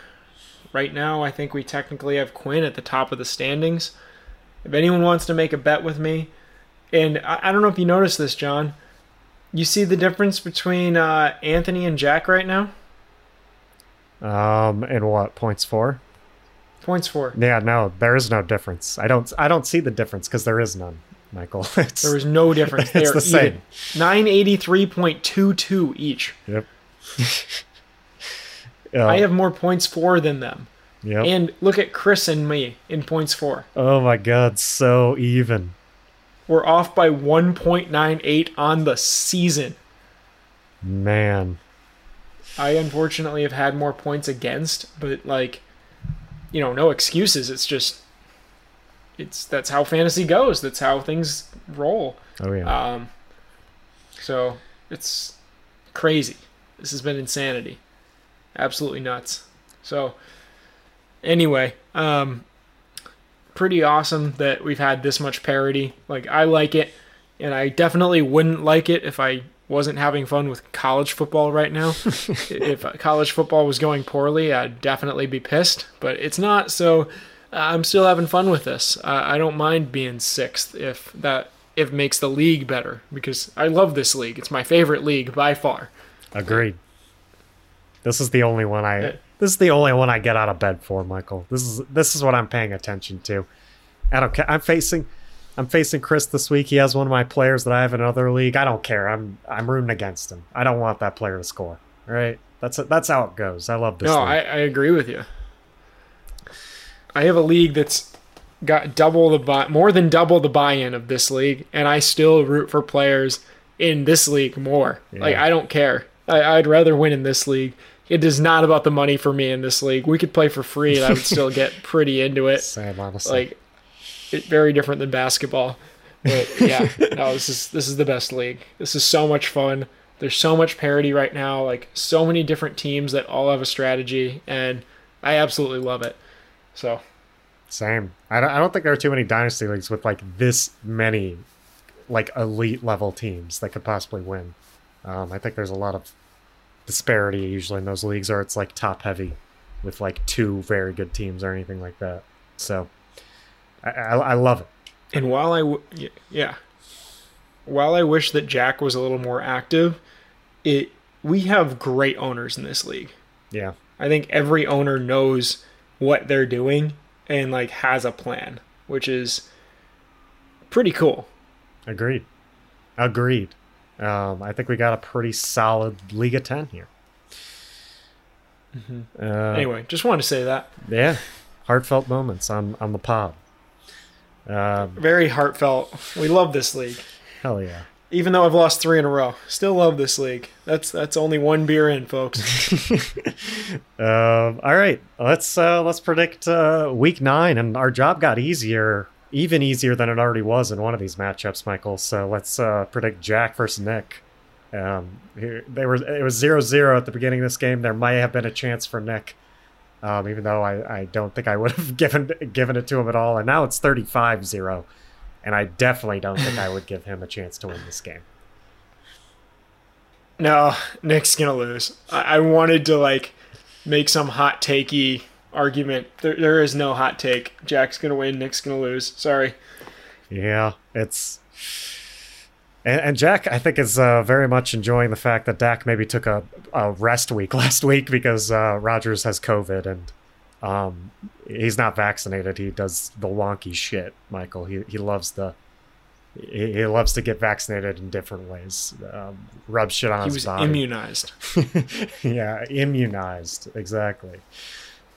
right now, I think we technically have Quinn at the top of the standings. If anyone wants to make a bet with me, and I, I don't know if you noticed this, John, you see the difference between uh, Anthony and Jack right now? Um, and what points for? Points for. Yeah, no, there is no difference. I don't, I don't see the difference because there is none. Michael. [laughs] It's, there was no difference. [laughs] They it's the same. Nine eighty three point two two each. Yep. uh, [laughs] I have more points for than them. Yep. And look at Chris and me in points for. Oh my god, so even. We're off by 1.98 on the season. Man. I unfortunately have had more points against, but like, you know, no excuses. It's just, it's that's how fantasy goes. That's how things roll. Oh yeah. Um. So it's crazy. This has been insanity. Absolutely nuts. So anyway, um, pretty awesome that we've had this much parity. Like I like it, and I definitely wouldn't like it if I wasn't having fun with college football right now. [laughs] if college football was going poorly, I'd definitely be pissed, but it's not. So uh, I'm still having fun with this. Uh, I don't mind being sixth if that if makes the league better because I love this league. It's my favorite league by far. Agreed. This is the only one I this is the only one I get out of bed for, Michael. This is this is what I'm paying attention to. I don't care. I'm facing I'm facing Chris this week. He has one of my players that I have in another league. I don't care. I'm I'm rooting against him. I don't want that player to score. Right? That's that's how it goes. I love this. No, I, I agree with you. I have a league that's got double the buy, more than double the buy-in of this league, and I still root for players in this league more. Yeah. Like I don't care. I, I'd rather win in this league it is not about the money for me in this league. We could play for free and I would still get [laughs] pretty into it. Same, honestly. Like, it, very different than basketball. But yeah, [laughs] no, this is this is the best league. This is so much fun. There's so much parity right now. Like so many different teams that all have a strategy, and I absolutely love it. So, same. I don't, I don't think there are too many dynasty leagues with like this many, like elite level teams that could possibly win. Um, I think there's a lot of disparity usually in those leagues, or it's like top heavy with like two very good teams or anything like that. So I, I, I love it. And while I w- yeah, while I wish that Jack was a little more active, it we have great owners in this league. Yeah, I think every owner knows what they're doing and like has a plan, which is pretty cool. Agreed. Agreed. Um, I think we got a pretty solid League of 10 here. Uh, Anyway, just wanted to say that. yeah, heartfelt moments on on the pod. Um, Very heartfelt. We love this league. hell yeah. Even though I've lost three in a row, still love this league. That's that's only one beer in, folks. [laughs] Um, all right, let's uh, let's predict uh, week nine, and our job got easier, even easier than it already was in one of these matchups, Michael. So let's uh, predict Jack versus Nick. Um, they were it was 0-0 at the beginning of this game. There might have been a chance for Nick, um, even though I, I don't think I would have [laughs] given given it to him at all. And now it's 35-0, and I definitely don't think I would give him a chance to win this game. no, Nick's gonna lose. I, I wanted to like make some hot takey argument. There, there is no hot take. Jack's gonna win. Nick's gonna lose. Sorry. Yeah, it's and, and Jack, I think, is uh, very much enjoying the fact that Dak maybe took a, a rest week [laughs] last week because uh, Rodgers has COVID and um, he's not vaccinated. He does the wonky shit, Michael. He he loves the he, he loves to get vaccinated in different ways. Um, rub shit on He his was body. immunized. [laughs] yeah, immunized exactly.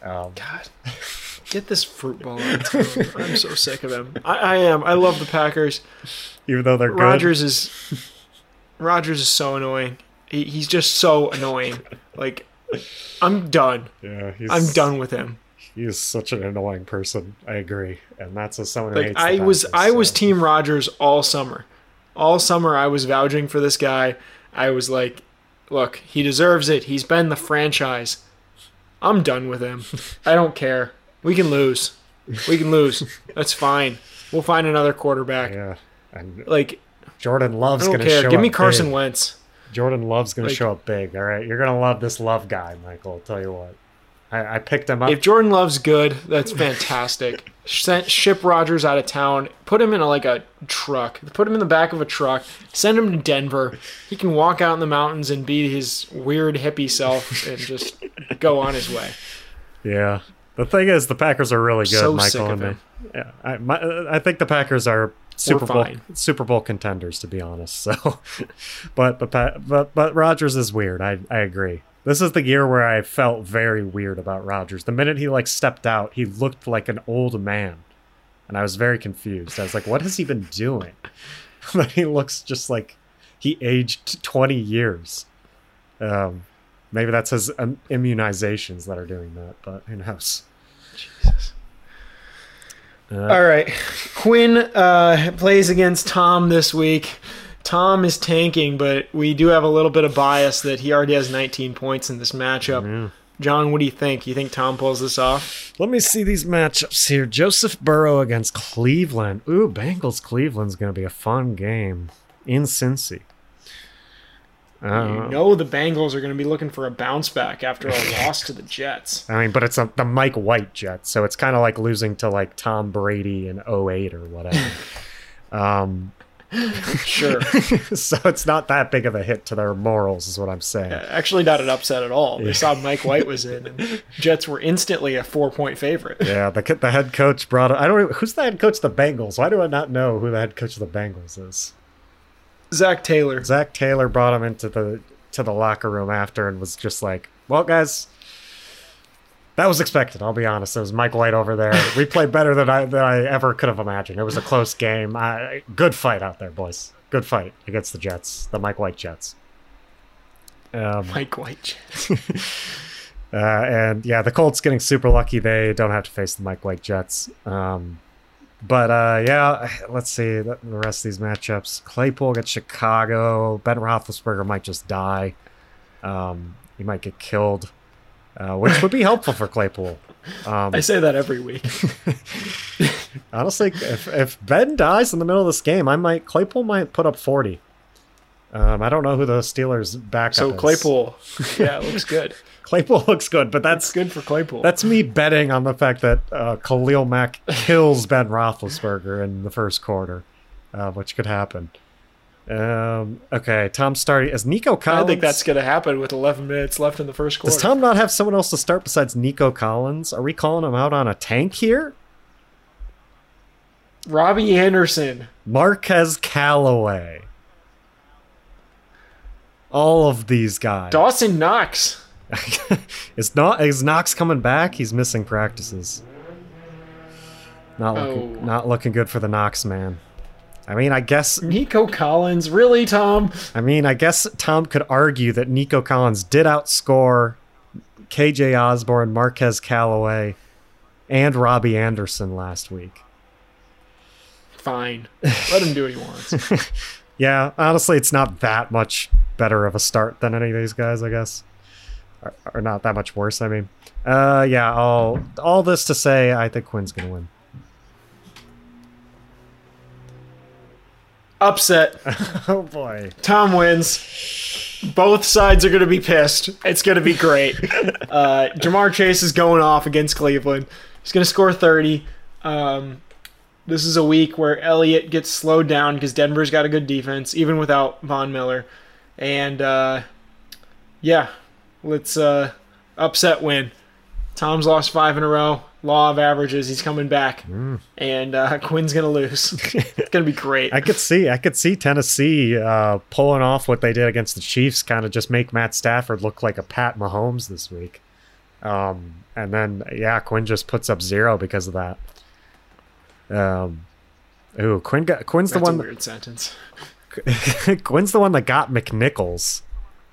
Um, God, [laughs] get this fruit ball out. [laughs] of. I'm so sick of him. I, I am. I love the Packers. even though they're good, Rodgers is Rodgers is so annoying. He, he's just so annoying. Like, I'm done. yeah, he's, I'm done with him. He is such an annoying person. I agree, and that's as someone Like I was I was team Rodgers all summer. All summer I was vouching for this guy. I was like, look, he deserves it. He's been the franchise. I'm done with him. I don't care. We can lose. We can lose. That's fine. We'll find another quarterback. Yeah, and Like Jordan Love's gonna show Give me Carson big. Wentz. Jordan Love's gonna show up big. All right, you're gonna love this Love guy, Michael. I'll tell you what. I, I picked him up. If Jordan Love's good, that's fantastic. [laughs] Sent, ship Rodgers out of town. Put him in a, like a truck. Put him in the back of a truck. Send him to Denver. He can walk out in the mountains and be his weird hippie self and just [laughs] go on his way. yeah, the thing is, the Packers are really good, So Michael. and him. yeah, I, my, I think the Packers are Super Bowl. Super Bowl contenders, to be honest. So, [laughs] but Pa- but but Rodgers is weird. I I agree. This is the year where I felt very weird about Rodgers. The minute he like stepped out, he looked like an old man, and I was very confused. I was like, "What has he been doing?" [laughs] but he looks just like he aged twenty years. Um, maybe that's his um, immunizations that are doing that, but who knows? Jesus. Uh, All right. Quinn uh, plays against Tom this week. Tom is tanking, but we do have a little bit of bias that he already has 19 points in this matchup. yeah. John, what do you think? You think Tom pulls this off? Let me see these matchups here. Joseph Burrow against Cleveland. Ooh, Bengals Cleveland's going to be a fun game in Cincy. Uh, You know the Bengals are going to be looking for a bounce back after a [laughs] loss to the Jets. I mean, but it's a, the Mike White Jets, so it's kind of like losing to like Tom Brady in 08 or whatever. [laughs] um, [laughs] Sure. [laughs] so it's not that big of a hit to their morals, is what I'm saying. Actually, not an upset at all. They saw Mike White was in, and [laughs] Jets were instantly a four point favorite. Yeah, the the head coach brought. I don't. Who's the head coach of the Bengals? Why do I not know who the head coach of the Bengals is? Zac Taylor. Zac Taylor brought him into the to the locker room after and was just like, "Well, guys, that was expected. I'll be honest. It was Mike White over there. We played better than I than I ever could have imagined. It was a close game. I, good fight out there, boys. Good fight against the Jets, the Mike White Jets. Um, Mike White Jets. [laughs] uh, and yeah, the Colts getting super lucky. They don't have to face the Mike White Jets. Um, but uh, yeah, let's see the, rest of these matchups. Claypool against Chicago. Ben Roethlisberger might just die. Um, he might get killed, uh, which would be helpful for Claypool. Um, I say that every week. [laughs] honestly, if if Ben dies in the middle of this game, I might Claypool might put up forty. Um, I don't know who the Steelers backup So is. Claypool, [laughs] yeah, looks good. Claypool looks good, but that's That's good for Claypool. That's me betting on the fact that uh, Khalil Mack kills Ben Roethlisberger in the first quarter, uh, which could happen. Um, okay, Tom starting as Nico Collins. I think that's going to happen with 11 minutes left in the first quarter. Does Tom not have someone else to start besides Nico Collins? Are we calling him out on a tank here? Robbie Anderson. Marquez Callaway. All of these guys. Dawson Knox. [laughs] is not is Knox coming back? He's missing practices. Not looking Oh. not looking good for the Knox man. I mean, I guess Nico Collins, really, Tom? I mean, I guess Tom could argue that Nico Collins did outscore KJ Osborn, Marquez Callaway, and Robbie Anderson last week. Fine. Let him do what he wants. [laughs] Yeah, honestly, it's not that much better of a start than any of these guys, I guess. Or, or not that much worse, I mean. Uh, yeah, all, all this to say, I think Quinn's going to win. Upset. [laughs] oh, boy. Tom wins. Both sides are going to be pissed. It's going to be great. [laughs] Uh, Ja'Marr Chase is going off against Cleveland. He's going to score 30. Um, this is a week where Elliott gets slowed down because Denver's got a good defense, even without Von Miller. And uh, yeah, let's uh, upset win. Tom's lost five in a row. Law of averages. He's coming back, and uh, [laughs] Quinn's gonna lose. [laughs] it's gonna be great. I could see, I could see Tennessee uh, pulling off what they did against the Chiefs, kind of just make Matt Stafford look like a Pat Mahomes this week. Um, and then, yeah, Quinn just puts up zero because of that. Um, ooh, Quinn got Quinn's That's the one. weird sentence. [laughs] Quinn's the one that got McNichols.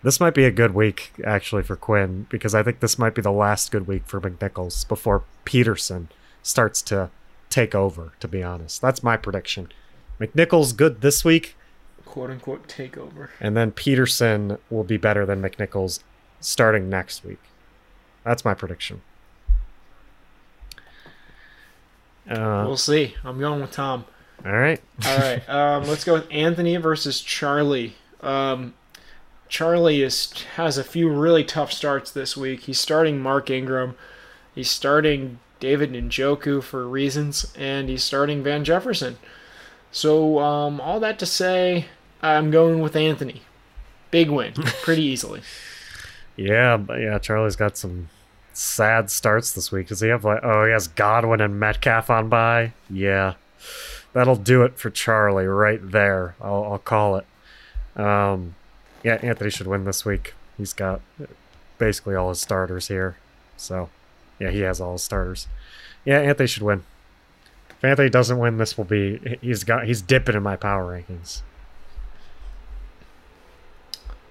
This might be a good week actually for Quinn because I think this might be the last good week for McNichols before Peterson starts to take over. To be honest, that's my prediction. McNichols good this week, quote unquote takeover. and then Peterson will be better than McNichols starting next week. That's my prediction. Uh, We'll see. I'm going with Tom. all right. All right. [laughs] Um, let's go with Anthony versus Charlie. Um, Charlie is has a few really tough starts this week. He's starting Mark Ingram. He's starting David Njoku for reasons, and he's starting Van Jefferson. So um, all that to say, I'm going with Anthony. Big win, [laughs] pretty easily. Yeah, but yeah, Charlie's got some sad starts this week. Does he have like oh he has Godwin and Metcalf on by? Yeah. That'll do it for Charlie right there. I'll I'll call it. Um yeah, Anthony should win this week. He's got basically all his starters here. So yeah, he has all his starters. Yeah, Anthony should win. If Anthony doesn't win, this will be he's got he's dipping in my power rankings.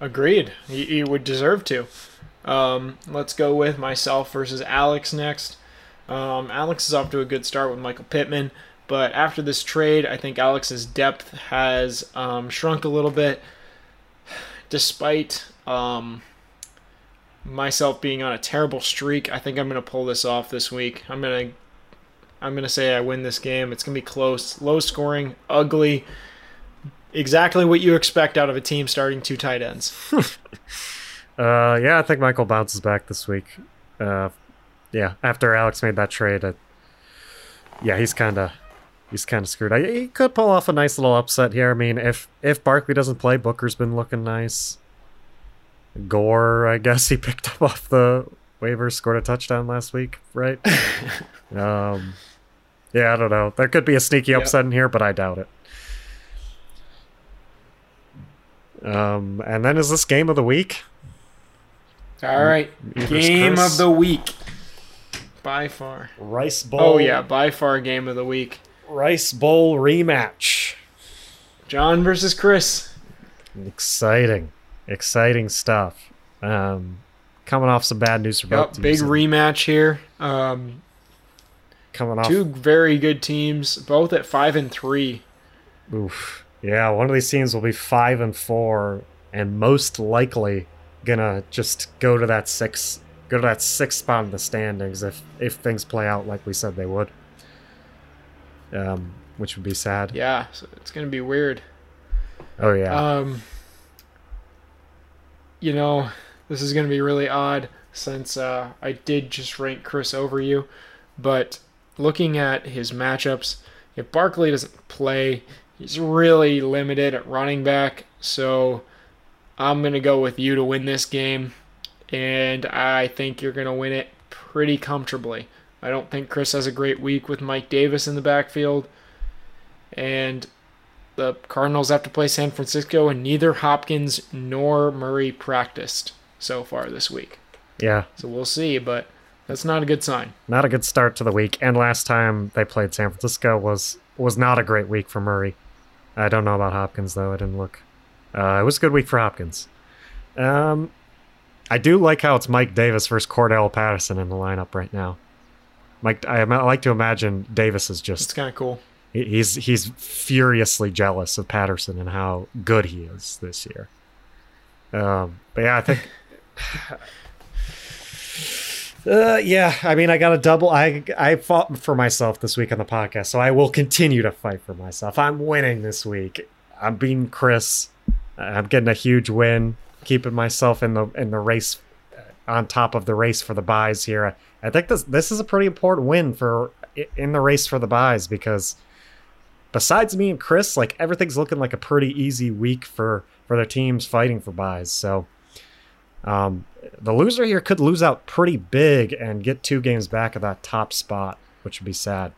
Agreed. He, he would deserve to. Um, let's go with myself versus Alex next. Um, Alex is off to a good start with Michael Pittman, but after this trade, I think Alex's depth has um, shrunk a little bit. Despite um, myself being on a terrible streak, I think I'm going to pull this off this week. I'm going to I'm going to say I win this game. It's going to be close, low scoring, ugly exactly what you expect out of a team starting two tight ends. [laughs] Uh, yeah, I think Michael bounces back this week. Uh, yeah, after Alex made that trade, uh, yeah, he's kind of he's kind of screwed. I, he could pull off a nice little upset here. I mean, if if Barkley doesn't play, Booker's been looking nice. Gore, I guess [laughs] he picked up off the waivers, scored a touchdown last week, right? [laughs] um, yeah, I don't know. There could be a sneaky Yep. upset in here, but I doubt it. Um, and then is this game of the week? All right, Evers game Chris. of the week. By far. Rice Bowl. Oh yeah, by far game of the week. Rice Bowl rematch. John versus Chris. Exciting, exciting stuff. Um, coming off some bad news for both Yep, teams. big rematch here. Um, coming off. two very good teams, both at five and three. Oof. Yeah, one of these teams will be five and four, and most likely gonna just go to that six, go to that sixth spot in the standings if if things play out like we said they would. Um, which would be sad. Yeah, so it's gonna be weird. Oh yeah. Um, you know, this is going to be really odd since uh, I did just rank Chris over you. But looking at his matchups, if Barkley doesn't play, he's really limited at running back. So I'm going to go with you to win this game. And I think you're going to win it pretty comfortably. I don't think Chris has a great week with Mike Davis in the backfield. And the Cardinals have to play San Francisco, and neither Hopkins nor Murray practiced so far this week. Yeah, So we'll see, but that's not a good sign. not a good start to the week. And last time they played San Francisco was was not a great week for Murray. I don't know about Hopkins though. I didn't look. Uh, it was a good week for Hopkins. Um, I do like how it's Mike Davis versus Cordell Patterson in the lineup right now. Mike, I, I like to imagine Davis is just. It's kind of cool. he- he's he's furiously jealous of Patterson and how good he is this year. Um, but yeah, I think. [sighs] Uh, yeah, I mean, I got a double. I I fought for myself this week on the podcast, so I will continue to fight for myself. I'm winning this week. I'm beating Chris. I'm getting a huge win, keeping myself in the in the race, uh, on top of the race for the buys here. I think this this is a pretty important win for in the race for the buys because besides me and Chris, like everything's looking like a pretty easy week for for their teams fighting for buys. So, um, the loser here could lose out pretty big and get two games back of that top spot, which would be sad.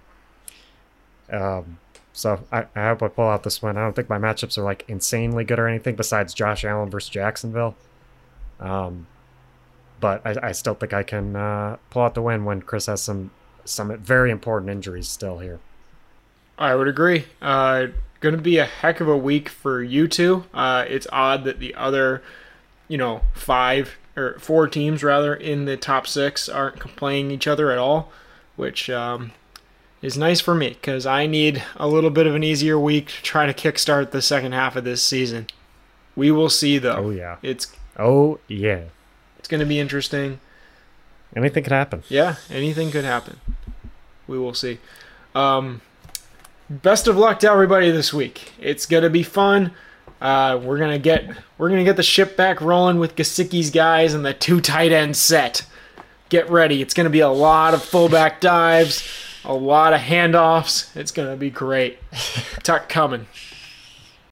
Um, so I, I hope I pull out this win. I don't think my matchups are like insanely good or anything besides Josh Allen versus Jacksonville. Um, but I, I still think I can uh, pull out the win when Chris has some some very important injuries still here. I would agree. Uh, going to be a heck of a week for you two. Uh, it's odd that the other, you know, five or four teams rather in the top six aren't playing each other at all, which um, is nice for me because I need a little bit of an easier week to try to kickstart the second half of this season. We will see though. Oh yeah. It's Oh yeah. It's going to be interesting. Anything could happen. Yeah, anything could happen. We will see. Um, best of luck to everybody this week. It's gonna be fun. Uh, we're gonna get we're gonna get the ship back rolling with Gesicki's guys and the two tight end set. Get ready. It's gonna be a lot of fullback dives, a lot of handoffs. It's gonna be great. [laughs] Tuck coming.